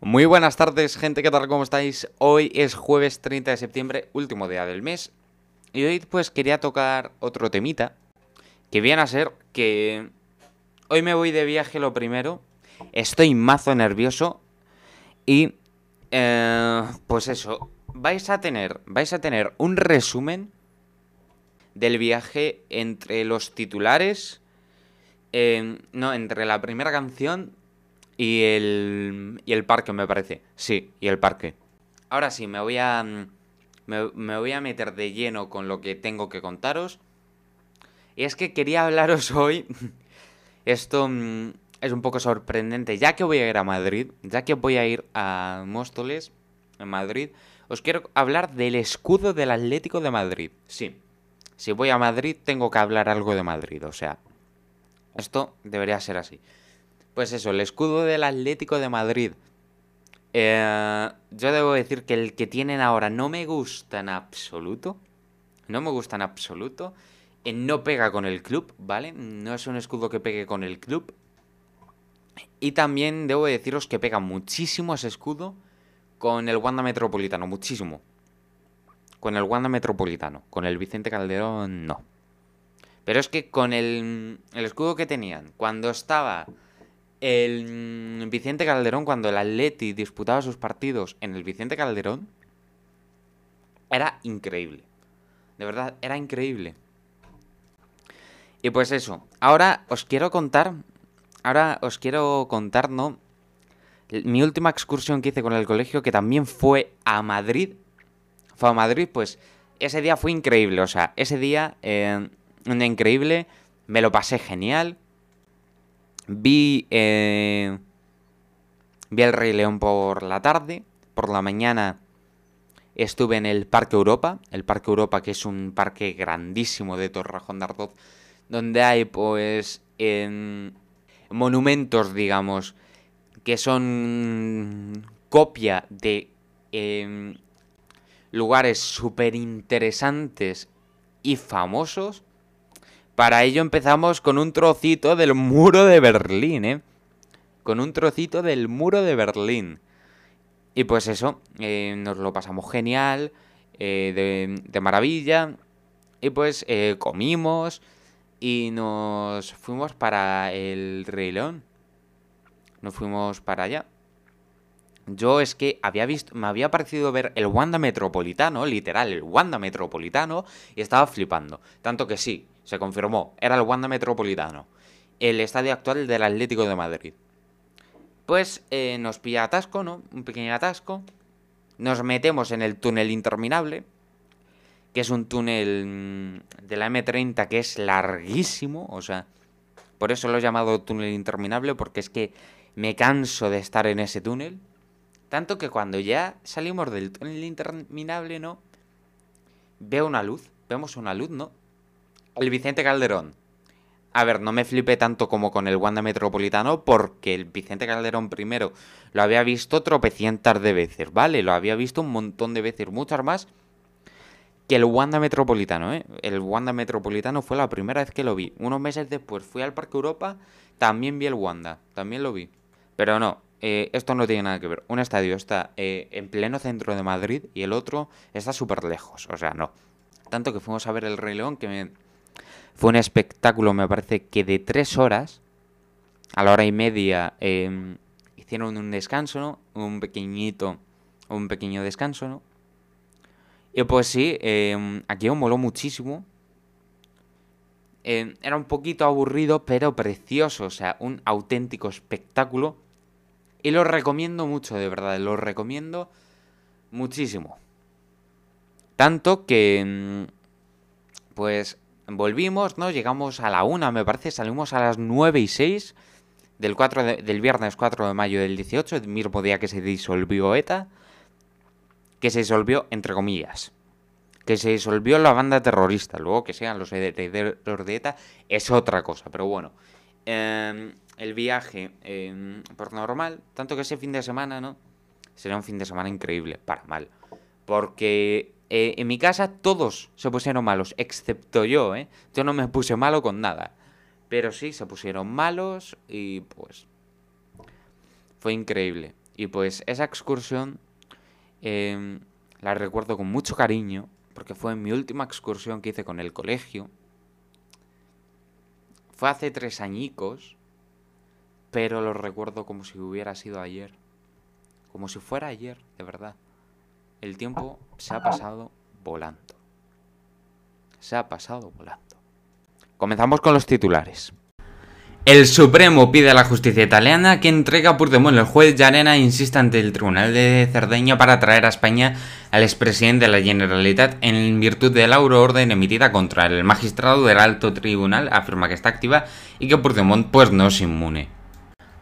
Muy buenas tardes, gente, ¿qué tal? ¿Cómo estáis? Hoy es jueves 30 de septiembre, último día del mes. Y hoy pues quería tocar otro temita, que viene a ser que hoy me voy de viaje lo primero, estoy mazo nervioso y eh, pues eso, vais a tener, vais a tener un resumen del viaje entre los titulares, eh, no, entre la primera canción y el, y el parque, me parece. Sí, y el parque. Ahora sí, me voy a. Me, me, voy a meter de lleno con lo que tengo que contaros. Y es que quería hablaros hoy. Esto mm, es un poco sorprendente. Ya que voy a ir a Madrid, ya que voy a ir a Móstoles, en Madrid, os quiero hablar del escudo del Atlético de Madrid. Sí. Si voy a Madrid, tengo que hablar algo de Madrid. O sea, esto debería ser así. Pues eso, el escudo del Atlético de Madrid. Eh, yo debo decir que el que tienen ahora no me gusta en absoluto. No me gusta en absoluto. Eh, no pega con el club, ¿vale? No es un escudo que pegue con el club. Y también debo deciros que pega muchísimo ese escudo con el Wanda Metropolitano, muchísimo. Con el Wanda Metropolitano. Con el Vicente Calderón, no. Pero es que con el, el escudo que tenían, cuando estaba el Vicente Calderón, cuando el Atleti disputaba sus partidos en el Vicente Calderón, era increíble. De verdad, era increíble. Y pues eso, ahora os quiero contar, ahora os quiero contar, ¿no? Mi última excursión que hice con el colegio, que también fue a Madrid. Fue a Madrid, pues ese día fue increíble, o sea, ese día, eh, increíble, me lo pasé genial. Vi, eh, vi el Rey León por la tarde, por la mañana estuve en el Parque Europa, el Parque Europa que es un parque grandísimo de Torrejón de Ardoz, donde hay pues monumentos, digamos, que son copia de em, lugares súper interesantes y famosos para ello empezamos con un trocito del muro de Berlín, ¿eh? Con un trocito del muro de Berlín. Y pues eso, eh, nos lo pasamos genial, eh, de, maravilla. Y pues eh, comimos y nos fuimos para el Rey. Nos fuimos para allá. Yo es que había visto, me había parecido ver el Wanda Metropolitano, literal, el Wanda Metropolitano, y estaba flipando. Tanto que sí, se confirmó, era el Wanda Metropolitano, el estadio actual del Atlético de Madrid. Pues eh, nos pilla atasco, ¿no? Un pequeño atasco. Nos metemos en el túnel interminable, que es un túnel mm, de la M30 que es larguísimo, o sea, por eso lo he llamado túnel interminable, porque es que me canso de estar en ese túnel. Tanto que cuando ya salimos del túnel interminable, ¿no? Veo una luz, vemos una luz, ¿no? El Vicente Calderón. A ver, no me flipe tanto como con el Wanda Metropolitano, porque el Vicente Calderón primero lo había visto tropecientas de veces, ¿vale? Lo había visto un montón de veces, muchas más que el Wanda Metropolitano, ¿eh? El Wanda Metropolitano fue la primera vez que lo vi. Unos meses después fui al Parque Europa, también vi el Wanda, también lo vi. Pero no, eh, esto no tiene nada que ver. Un estadio está eh, en pleno centro de Madrid y el otro está súper lejos, o sea, no. Tanto que fuimos a ver el Rey León que me fue un espectáculo, me parece que de tres horas, a la hora y media, em, hicieron un descanso, ¿no? Un pequeñito, un pequeño descanso, ¿no? Y pues sí, eh, aquí moló muchísimo. Em, era un poquito aburrido, pero precioso, o sea, un auténtico espectáculo. Y lo recomiendo mucho, de verdad, lo recomiendo muchísimo. Tanto que, pues, volvimos, ¿no? Llegamos a la una, me parece, salimos a las 9 y 6 del, 4 del viernes 4 de mayo del 18, el mismo día que se disolvió ETA, que se disolvió entre comillas, que se disolvió la banda terrorista, luego que sean los herederos de ETA es otra cosa, pero bueno, em, el viaje em, por normal, tanto que ese fin de semana, ¿no? Será un fin de semana increíble, para mal, porque eh, en mi casa todos se pusieron malos, excepto yo, ¿eh? Yo no me puse malo con nada. Pero sí, se pusieron malos y pues... Fue increíble. Y pues esa excursión em, la recuerdo con mucho cariño, porque fue mi última excursión que hice con el colegio. Fue hace tres añicos, pero lo recuerdo como si hubiera sido ayer. Como si fuera ayer, de verdad. El tiempo se ha pasado volando. Se ha pasado volando. Comenzamos con los titulares. El Supremo pide a la justicia italiana que entregue a Puigdemont. El juez Llarena insiste ante el Tribunal de Cerdeña para traer a España al expresidente de la Generalitat en virtud de la euroorden emitida contra el magistrado del alto tribunal. Afirma que está activa y que Puigdemont pues no es inmune.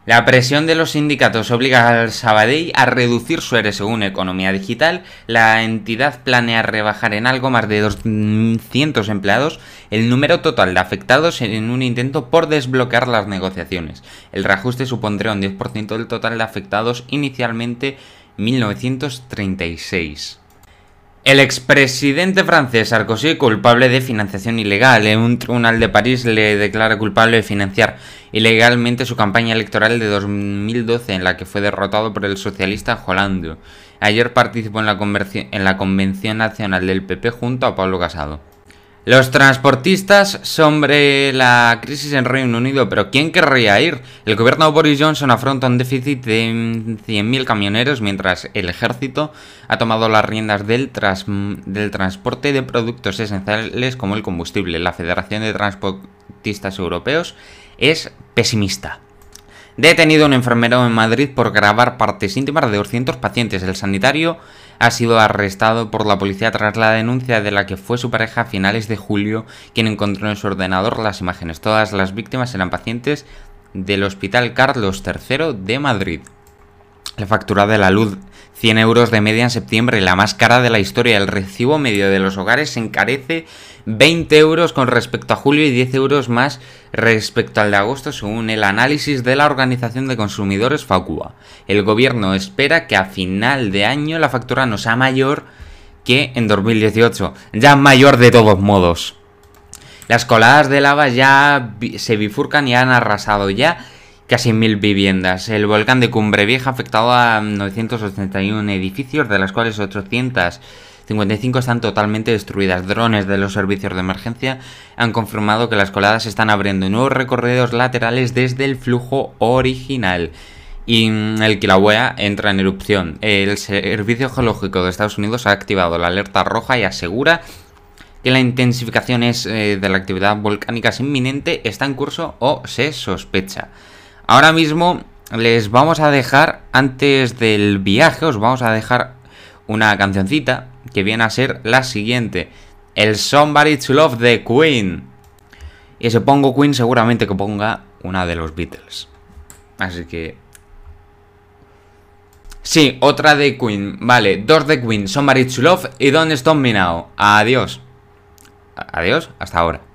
La presión de los sindicatos obliga al Sabadell a reducir su ERE según Economía Digital. La entidad planea rebajar en algo más de 200 empleados el número total de afectados en un intento por desbloquear las negociaciones. El reajuste supondría un 10% del total de afectados inicialmente 1936. El expresidente francés Sarkozy, culpable de financiación ilegal, en un tribunal de París le declara culpable de financiar ilegalmente su campaña electoral de 2012 en la que fue derrotado por el socialista Hollande. Ayer participó en la, en la Convención Nacional del PP junto a Pablo Casado. Los transportistas sobre la crisis en Reino Unido, pero ¿quién querría ir? El gobierno de Boris Johnson afronta un déficit de 100.000 camioneros mientras el ejército ha tomado las riendas del, del transporte de productos esenciales como el combustible. La Federación de Transportistas Europeos es pesimista. Detenido un enfermero en Madrid por grabar partes íntimas de 200 pacientes. El sanitario ha sido arrestado por la policía tras la denuncia de la que fue su pareja a finales de julio, quien encontró en su ordenador las imágenes. Todas las víctimas eran pacientes del Hospital Carlos III de Madrid. La factura de la luz 100 euros de media en septiembre, la más cara de la historia. El recibo medio de los hogares se encarece 20 euros con respecto a julio y 10 euros más respecto al de agosto según el análisis de la Organización de Consumidores Facua. El gobierno espera que a final de año la factura no sea mayor que en 2018, ya mayor de todos modos. Las coladas de lava ya se bifurcan y han arrasado ya casi mil viviendas. El volcán de Cumbre Vieja ha afectado a 981 edificios, de las cuales 855 están totalmente destruidas. Drones de los servicios de emergencia han confirmado que las coladas están abriendo nuevos recorridos laterales desde el flujo original. Y el Kilauea entra en erupción. El Servicio Geológico de Estados Unidos ha activado la alerta roja y asegura que la intensificación es, eh, de la actividad volcánica es inminente, está en curso o se sospecha. Ahora mismo les vamos a dejar, antes del viaje, os vamos a dejar una cancioncita que viene a ser la siguiente. El Somebody to Love de Queen. Y si pongo Queen seguramente que ponga una de los Beatles. Así que... Sí, otra de Queen. Vale, dos de Queen. Somebody to Love y Don't Stop Me Now. Adiós. Adiós, hasta ahora.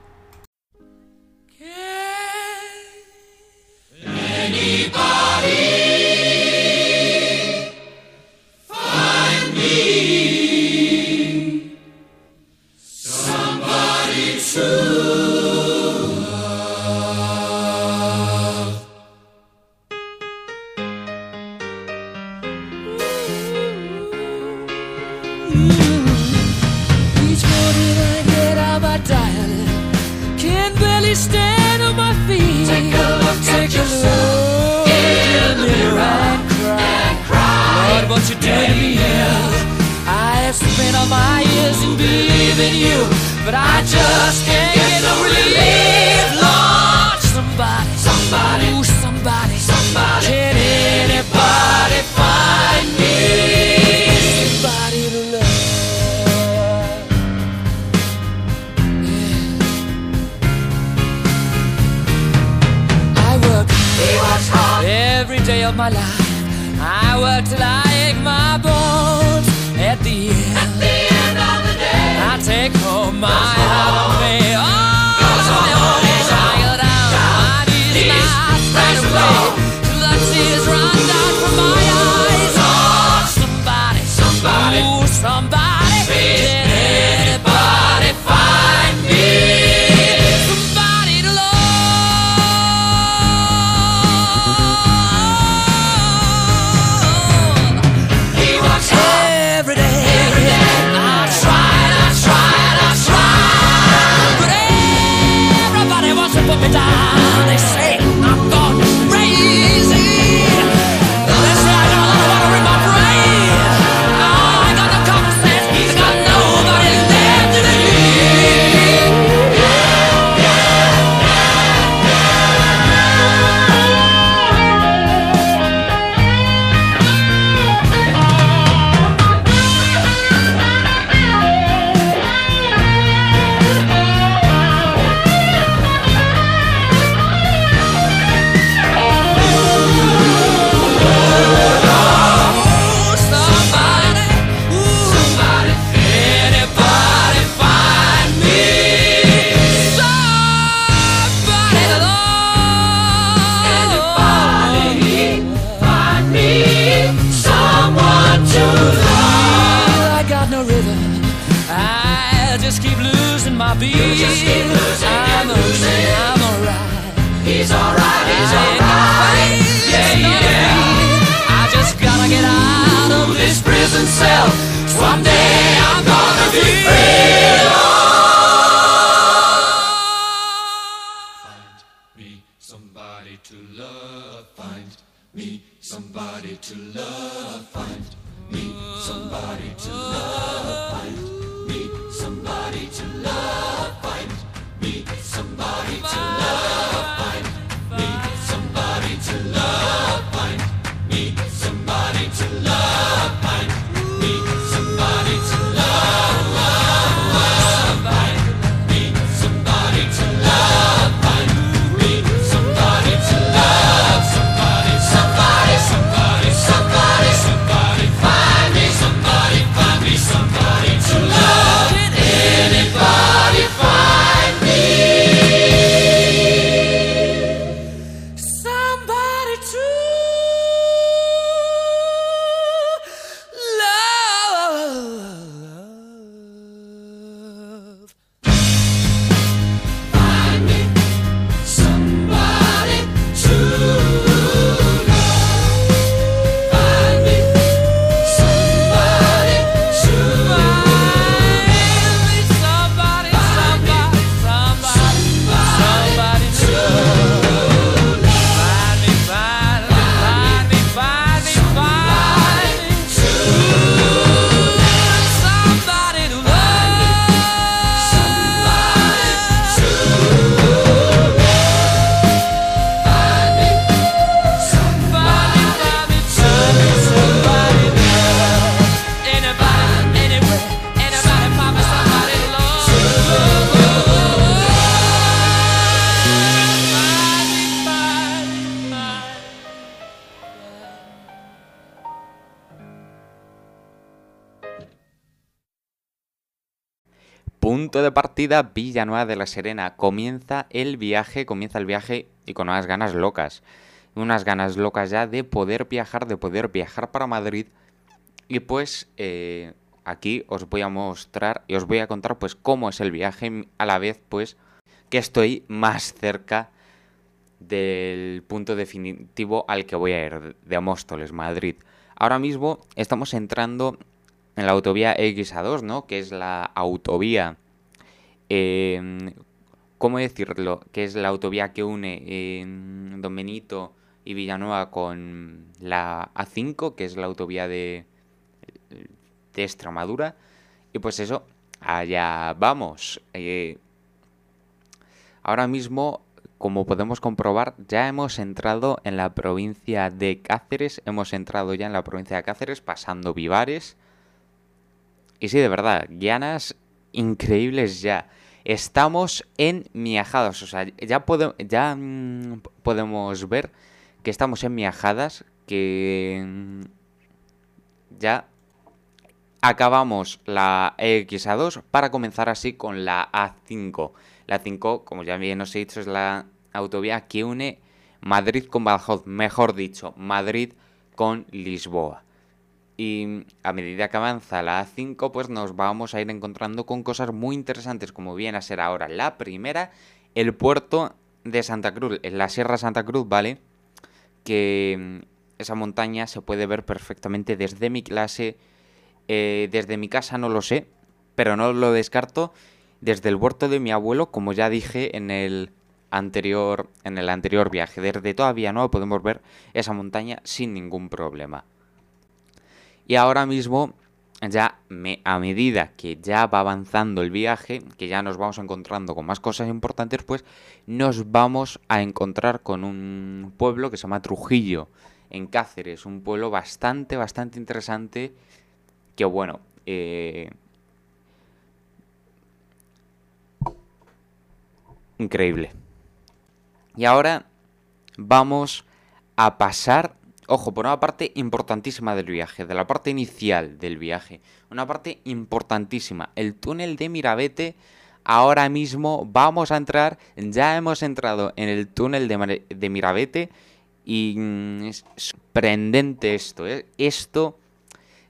De partida, Villanueva de la Serena. Comienza el viaje, comienza el viaje y con unas ganas locas. Unas ganas locas ya de poder viajar, de poder viajar para Madrid. Y pues eh, aquí os voy a mostrar y os voy a contar pues cómo es el viaje. A la vez pues que estoy más cerca del punto definitivo al que voy a ir, de Móstoles, Madrid. Ahora mismo estamos entrando en la autovía XA2, ¿no? Que es la autovía... eh, ¿Cómo decirlo? Que es la autovía que une eh, Don Benito y Villanueva con la A5, que es la autovía de, de Extremadura. Y pues eso, allá vamos. Eh, ahora mismo, como podemos comprobar, ya hemos entrado en la provincia de Cáceres. Hemos entrado ya en la provincia de Cáceres, pasando Vivares. Y sí, de verdad, llanas increíbles ya. Estamos en Miajadas, o sea, ya, pode- ya mm, podemos ver que estamos en Miajadas, que mm, ya acabamos la XA2 para comenzar así con la A5. La A5, como ya bien os he dicho, es la autovía que une Madrid con Badajoz, mejor dicho, Madrid con Lisboa. Y a medida que avanza la A5, pues nos vamos a ir encontrando con cosas muy interesantes, como viene a ser ahora la primera, el puerto de Santa Cruz, en la Sierra Santa Cruz, ¿vale? Que mm, esa montaña se puede ver perfectamente desde mi clase, eh, desde mi casa no lo sé, pero no lo descarto, desde el huerto de mi abuelo, como ya dije en el anterior, en el anterior viaje, desde todavía no podemos ver esa montaña sin ningún problema. Y ahora mismo, ya a medida que ya va avanzando el viaje, que ya nos vamos encontrando con más cosas importantes, pues nos vamos a encontrar con un pueblo que se llama Trujillo, en Cáceres. Un pueblo bastante, bastante interesante. Que bueno, eh, increíble. Y ahora vamos a pasar, ojo, por una parte importantísima del viaje, de la parte inicial del viaje. Una parte importantísima, el túnel de Mirabete. Ahora mismo vamos a entrar, ya hemos entrado en el túnel de, Mirabete y mm, es sorprendente esto, ¿eh? Esto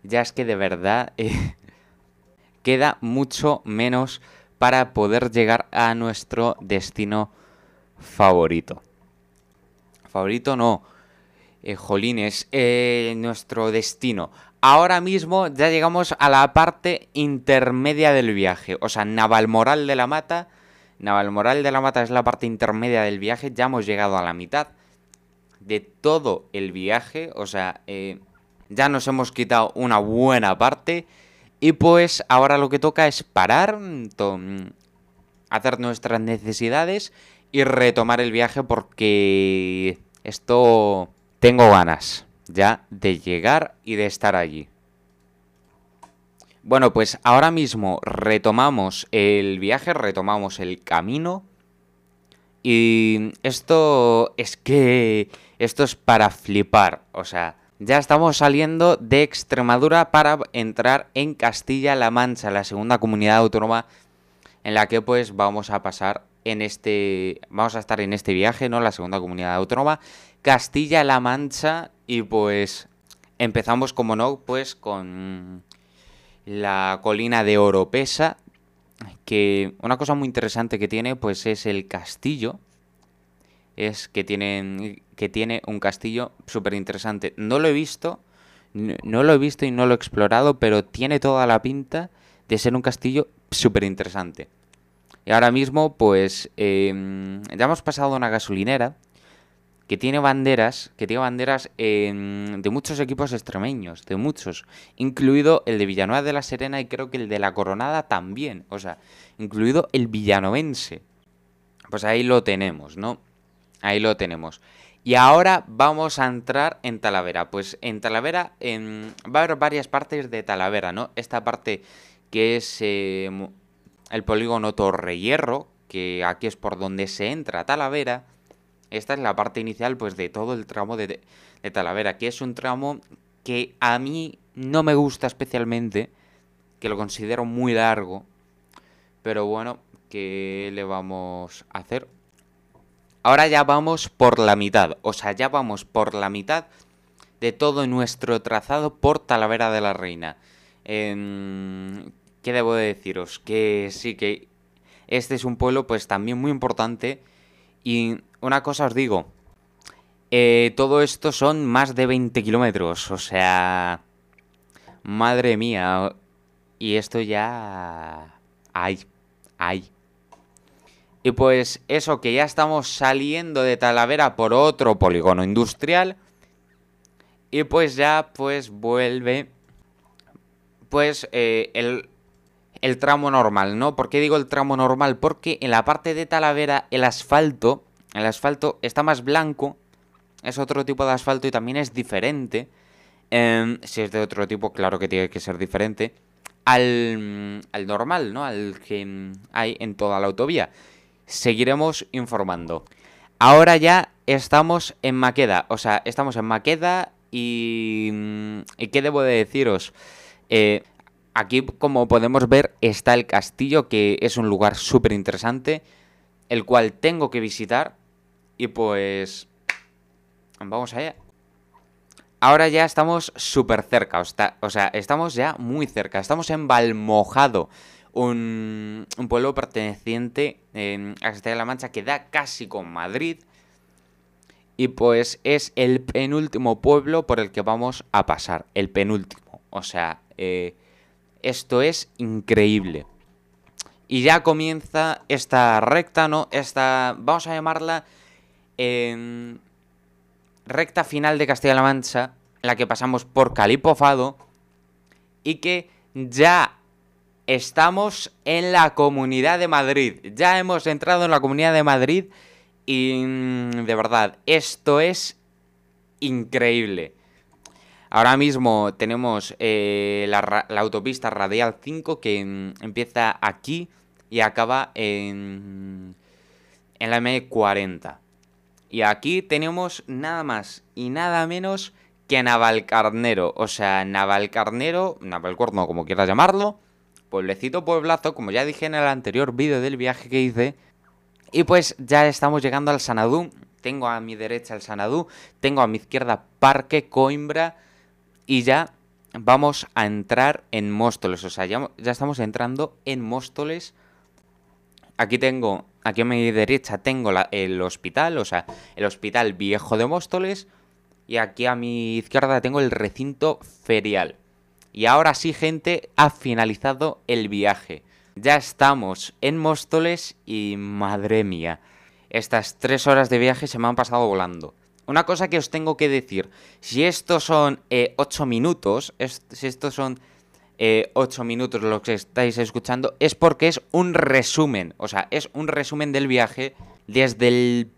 ya es que de verdad eh, queda mucho menos para poder llegar a nuestro destino favorito. Favorito no. Eh, jolines, eh, nuestro destino. Ahora mismo ya llegamos a la parte intermedia del viaje. O sea, Navalmoral de la Mata. Navalmoral de la Mata es la parte intermedia del viaje. Ya hemos llegado a la mitad de todo el viaje. O sea, eh, ya nos hemos quitado una buena parte. Y pues ahora lo que toca es parar, hacer nuestras necesidades y retomar el viaje porque esto tengo ganas ya de llegar y de estar allí. Bueno, pues ahora mismo retomamos el viaje, retomamos el camino. Y esto es que... Esto es para flipar. O sea, ya estamos saliendo de Extremadura para entrar en Castilla-La Mancha, la segunda comunidad autónoma en la que pues vamos a pasar en este... Vamos a estar en este viaje, ¿no? La segunda comunidad autónoma. Castilla-La Mancha y pues empezamos, como no, pues con la colina de Oropesa, que una cosa muy interesante que tiene pues es el castillo. Es que tienen que tiene un castillo súper interesante. No lo he visto, no, no lo he visto y no lo he explorado, pero tiene toda la pinta de ser un castillo súper interesante. Y ahora mismo, pues, eh, ya hemos pasado una gasolinera que tiene banderas, que tiene banderas eh, de muchos equipos extremeños, de muchos, incluido el de Villanueva de la Serena y creo que el de la Coronada también, o sea, incluido el villanovense. Pues ahí lo tenemos, ¿no? Ahí lo tenemos. Y ahora vamos a entrar en Talavera. Pues en Talavera em, va a haber varias partes de Talavera, ¿no? Esta parte que es el polígono Torre Hierro, que aquí es por donde se entra Talavera. Esta es la parte inicial, pues, de todo el tramo de, Talavera, que es un tramo que a mí no me gusta especialmente, que lo considero muy largo, pero bueno, ¿qué le vamos a hacer? Ahora ya vamos por la mitad, o sea, ya vamos por la mitad de todo nuestro trazado por Talavera de la Reina. Em, ¿Qué debo de deciros? Que sí, que este es un pueblo pues también muy importante y una cosa os digo, eh, todo esto son más de 20 kilómetros, o sea, madre mía, y esto ya... ¡Ay! ¡Ay! Y pues eso, que ya estamos saliendo de Talavera por otro polígono industrial. Y pues ya pues vuelve pues eh, el, el tramo normal, ¿no? ¿Por qué digo el tramo normal? Porque en la parte de Talavera el asfalto, el asfalto está más blanco, es otro tipo de asfalto y también es diferente. Em, si es de otro tipo, claro que tiene que ser diferente. Al, al normal, ¿no? Al que hay en toda la autovía. Seguiremos informando. Ahora ya estamos en Maqueda. O sea, estamos en Maqueda y... mm, ¿Y qué debo de deciros? Eh, aquí, como podemos ver, está el castillo, que es un lugar súper interesante, el cual tengo que visitar. Y pues... Vamos allá. Ahora ya estamos súper cerca, o, sea, estamos ya muy cerca. Estamos en Valmojado, un, un pueblo perteneciente a Castilla-La Mancha que da casi con Madrid. Y pues es el penúltimo pueblo por el que vamos a pasar. El penúltimo. O sea, eh, esto es increíble. Y ya comienza esta recta, ¿no? Esta, vamos a llamarla em, recta final de Castilla-La Mancha, la que pasamos por Calipofado y que ya estamos en la Comunidad de Madrid. Ya hemos entrado en la Comunidad de Madrid y mm, de verdad, esto es increíble. Ahora mismo tenemos eh, la, autopista Radial 5 que mm, empieza aquí y acaba en, en la M40. Y aquí tenemos nada más y nada menos que Navalcarnero. O sea, Navalcarnero, Navalcuerno, como quieras llamarlo. Pueblecito, pueblazo, como ya dije en el anterior vídeo del viaje que hice. Y pues ya estamos llegando al Sanadú. Tengo a mi derecha el Sanadú. Tengo a mi izquierda Parque Coimbra. Y ya vamos a entrar en Móstoles. O sea, ya, estamos entrando en Móstoles. aquí tengo, aquí a mi derecha tengo el hospital, o sea, el hospital viejo de Móstoles. Y aquí a mi izquierda tengo el recinto ferial. Y ahora sí, gente, ha finalizado el viaje. Ya estamos en Móstoles y madre mía, estas tres horas de viaje se me han pasado volando. Una cosa que os tengo que decir, si estos son eh, ocho minutos, es- si estos son eh, ocho minutos lo que estáis escuchando, es porque es un resumen, o sea, es un resumen del viaje desde el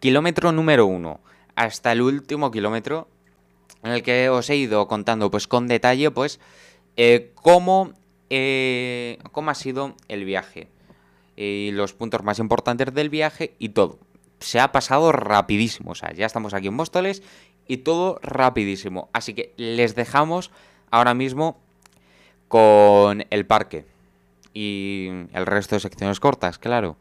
kilómetro número uno hasta el último kilómetro en el que os he ido contando pues con detalle pues eh, cómo, eh, cómo ha sido el viaje y los puntos más importantes del viaje y todo. Se ha pasado rapidísimo, o sea, ya estamos aquí en Móstoles y todo rapidísimo. Así que les dejamos ahora mismo con el parque y el resto de secciones cortas, claro.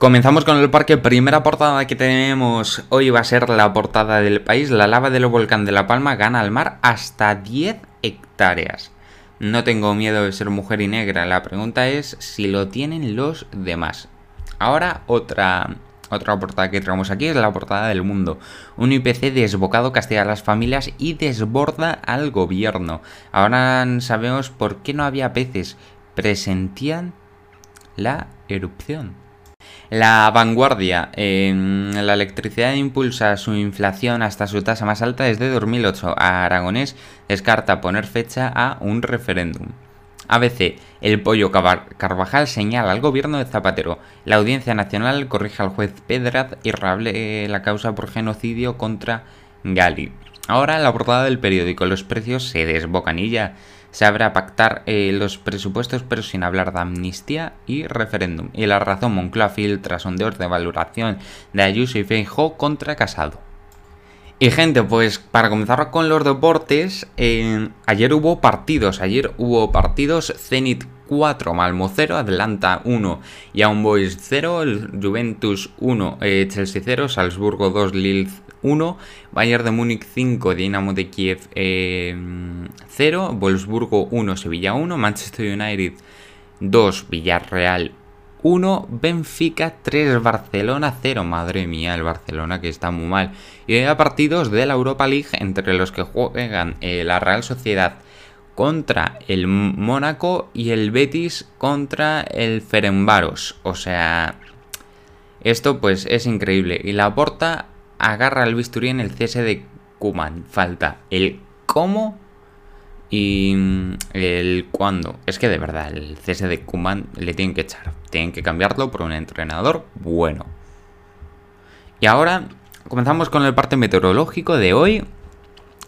Comenzamos con el parque. Primera portada que tenemos hoy va a ser la portada del país. La lava del volcán de La Palma gana al mar hasta 10 hectáreas. No tengo miedo de ser mujer y negra. La pregunta es si lo tienen los demás. Ahora otra, Otra portada que traemos aquí es la portada del mundo. Un IPC desbocado castiga a las familias y desborda al gobierno. Ahora sabemos por qué no había peces. Presentían la erupción. La vanguardia. en la electricidad impulsa su inflación hasta su tasa más alta desde 2008. Aragonés descarta poner fecha a un referéndum. ABC. El pollo Carvajal señala al gobierno de Zapatero. La Audiencia Nacional corrige al juez Pedraz y rable la causa por genocidio contra Gali. Ahora la portada del periódico. Los precios se desbocan y ya se habrá pactar eh, los presupuestos pero sin hablar de amnistía y referéndum. Y la razón Moncloa filtra sondeos de valoración de Ayuso y Feijóo contra Casado. Y gente, pues para comenzar con los deportes, ayer hubo partidos, ayer hubo partidos, Zenit 4, Malmo 0, Atlanta 1, Young Boys 0, Juventus 1, eh, Chelsea 0, Salzburgo 2, Lille 1, Bayern de Múnich 5, Dinamo de Kiev 0, eh, Wolfsburgo 1, Sevilla 1, Manchester United 2, Villarreal 1, Benfica 3, Barcelona 0. Madre mía, el Barcelona que está muy mal. Y hay partidos de la Europa League entre los que juegan eh, la Real Sociedad contra el Mónaco y el Betis contra el Ferenbaros. O sea, esto pues es increíble. Y la Porta agarra el bisturí en el cese de Kuman. Falta el cómo y mm, el cuándo. Es que de verdad, el cese de Kuman le tienen que echar. Tienen que cambiarlo por un entrenador bueno. Y ahora comenzamos con el parte meteorológico de hoy.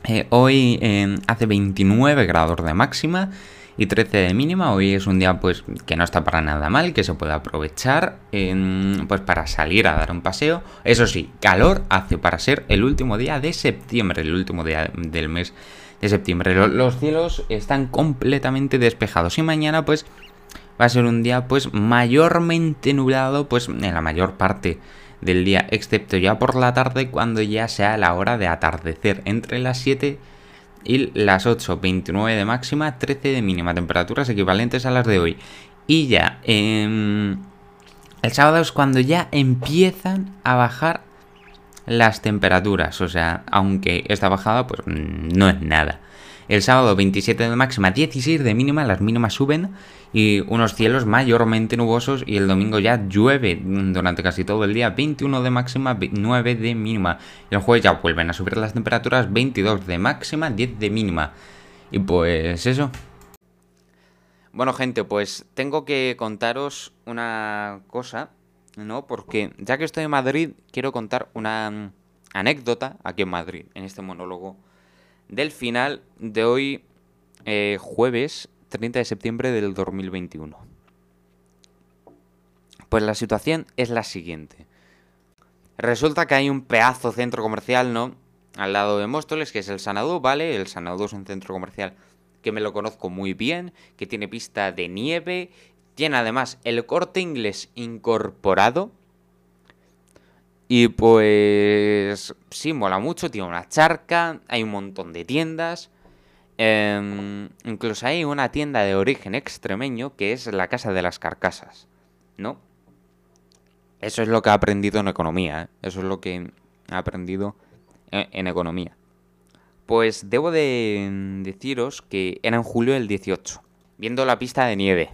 Eh, hoy eh, hace 29 grados de máxima y 13 de mínima. Hoy es un día pues que no está para nada mal, que se puede aprovechar pues para salir a dar un paseo. Eso sí, calor hace para ser el último día de septiembre, el último día del mes de septiembre. Los cielos están completamente despejados y mañana pues va a ser un día pues mayormente nublado pues en la mayor parte del día, excepto ya por la tarde cuando ya sea la hora de atardecer entre las 7 y las 8, 29 de máxima, 13 de mínima, temperaturas equivalentes a las de hoy. Y ya, em, el sábado es cuando ya empiezan a bajar las temperaturas, o sea, aunque esta bajada pues no es nada. El sábado 27 de máxima, 16 de mínima, las mínimas suben y unos cielos mayormente nubosos y el domingo ya llueve durante casi todo el día, 21 de máxima, 9 de mínima. El jueves ya vuelven a subir las temperaturas, 22 de máxima, 10 de mínima. Y pues eso. Bueno gente, pues tengo que contaros una cosa ¿no? Porque ya que estoy en Madrid, quiero contar una anécdota aquí en Madrid, en este monólogo, del final de hoy, eh, jueves 30 de septiembre del 2021. Pues la situación es la siguiente. Resulta que hay un pedazo centro comercial, ¿no? Al lado de Móstoles, que es el Sanadú, ¿vale? El Sanadú es un centro comercial que me lo conozco muy bien, que tiene pista de nieve tiene además el corte inglés incorporado. Y pues sí, mola mucho, tiene una charca, hay un montón de tiendas. Em, incluso hay una tienda de origen extremeño que es la Casa de las Carcasas, ¿no? Eso es lo que he aprendido en economía, ¿eh? eso es lo que he aprendido en, en economía. Pues debo de deciros que era en julio del 18, viendo la pista de nieve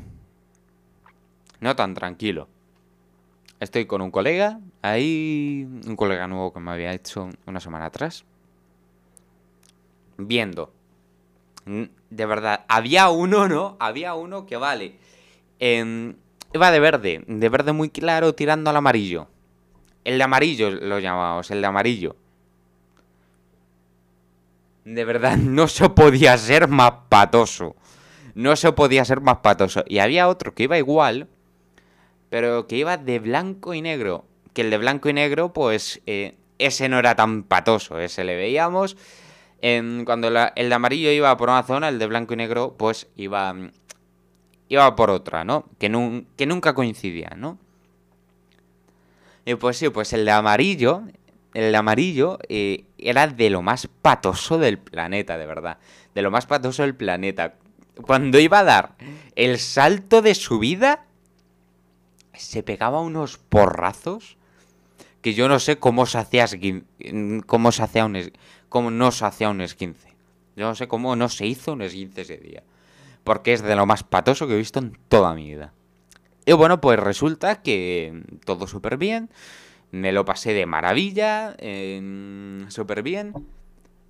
no tan tranquilo. Estoy con un colega, ahí un colega nuevo que me había hecho una semana atrás, viendo. De verdad, había uno, ¿no? Había uno que vale. Iba de verde, de verde muy claro tirando al amarillo. El de amarillo lo llamamos, el de amarillo. De verdad, no se podía ser más patoso. No se podía ser más patoso. Y había otro que iba igual, pero que iba de blanco y negro. Que el de blanco y negro, pues eh, ese no era tan patoso, ese le veíamos. Cuando el de amarillo iba por una zona, el de blanco y negro, pues iba, iba por otra, ¿no? Que, nunca coincidía, ¿no? Y pues sí, pues el de amarillo, el de amarillo eh, era de lo más patoso del planeta, de verdad. De lo más patoso del planeta. Cuando iba a dar el salto de su vida se pegaba unos porrazos. que yo no sé cómo se hacía cómo se hacía un cómo no se hacía un esguince. Yo no sé cómo no se hizo un esguince ese día. Porque es de lo más patoso que he visto en toda mi vida. Y bueno, pues resulta que todo súper bien. Me lo pasé de maravilla. em, súper bien.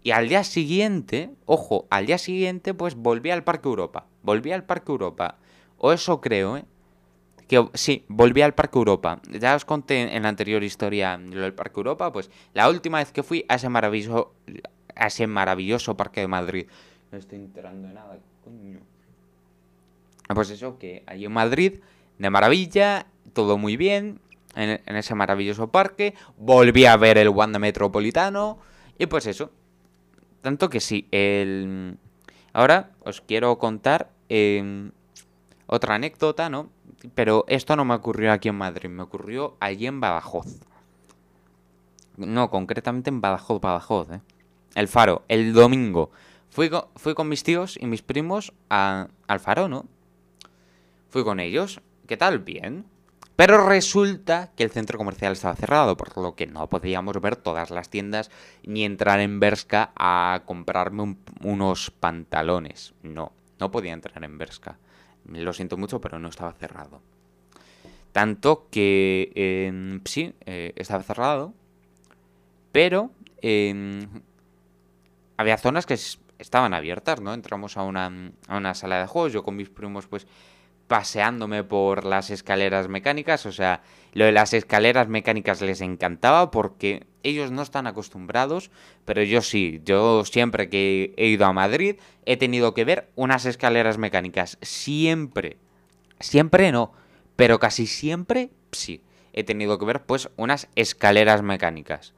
Y al día siguiente, ojo, al día siguiente, pues volví al Parque Europa. Volví al Parque Europa. O eso creo, ¿eh? Que sí, volví al Parque Europa. Ya os conté en la anterior historia lo del Parque Europa, pues la última vez que fui a ese maravilloso, a ese maravilloso Parque de Madrid. No estoy enterando de nada, coño. Pues eso, que allí en Madrid, de maravilla, todo muy bien, en, ese maravilloso parque. Volví a ver el Wanda Metropolitano. Y pues eso. Tanto que sí, el... Ahora os quiero contar em, otra anécdota, ¿no? Pero esto no me ocurrió aquí en Madrid, me ocurrió allí en Badajoz. No, concretamente en Badajoz, Badajoz, ¿eh? El Faro, el domingo. Fui con, fui con mis tíos y mis primos a- al Faro, ¿no? Fui con ellos. ¿Qué tal? Bien. Pero resulta que el centro comercial estaba cerrado, por lo que no podíamos ver todas las tiendas ni entrar en Berska a comprarme un- unos pantalones. No, no podía entrar en Berska. Lo siento mucho, pero no estaba cerrado. Tanto que em, sí, eh, estaba cerrado. Pero em, había zonas que estaban abiertas, ¿no? Entramos a una, a una sala de juegos, yo con mis primos, pues paseándome por las escaleras mecánicas. O sea, lo de las escaleras mecánicas les encantaba porque ellos no están acostumbrados, pero yo sí. Yo siempre que he ido a Madrid he tenido que ver unas escaleras mecánicas. Siempre. Siempre no, pero casi siempre sí. He tenido que ver pues unas escaleras mecánicas.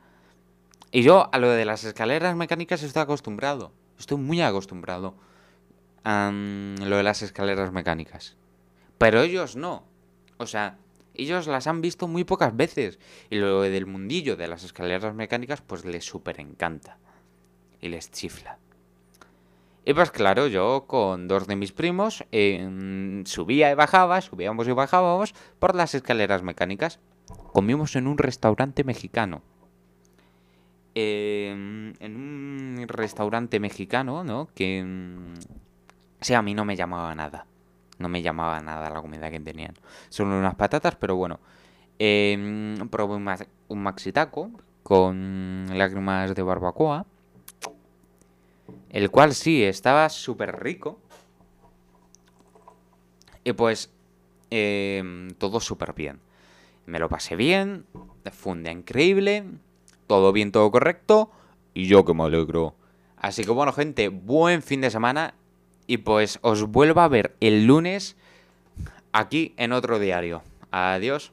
Y yo a lo de las escaleras mecánicas estoy acostumbrado. Estoy muy acostumbrado a lo de las escaleras mecánicas. Pero ellos no. O sea, ellos las han visto muy pocas veces. Y lo del mundillo de las escaleras mecánicas pues les súper encanta. Y les chifla. Y pues claro, yo con dos de mis primos eh, subía y bajaba, subíamos y bajábamos por las escaleras mecánicas. Comimos en un restaurante mexicano. Eh, en un restaurante mexicano, ¿no? Que... mm, Sí, a mí no me llamaba nada. No me llamaba nada la comida que tenían. Solo unas patatas, pero bueno. Eh, probé un, un maxi taco con lágrimas de barbacoa. El cual sí, estaba súper rico. Y pues, eh, todo súper bien. Me lo pasé bien, fue un día increíble, todo bien, todo correcto, y yo que me alegro. Así que bueno, gente, buen fin de semana, y pues os vuelvo a ver el lunes aquí en otro diario. Adiós.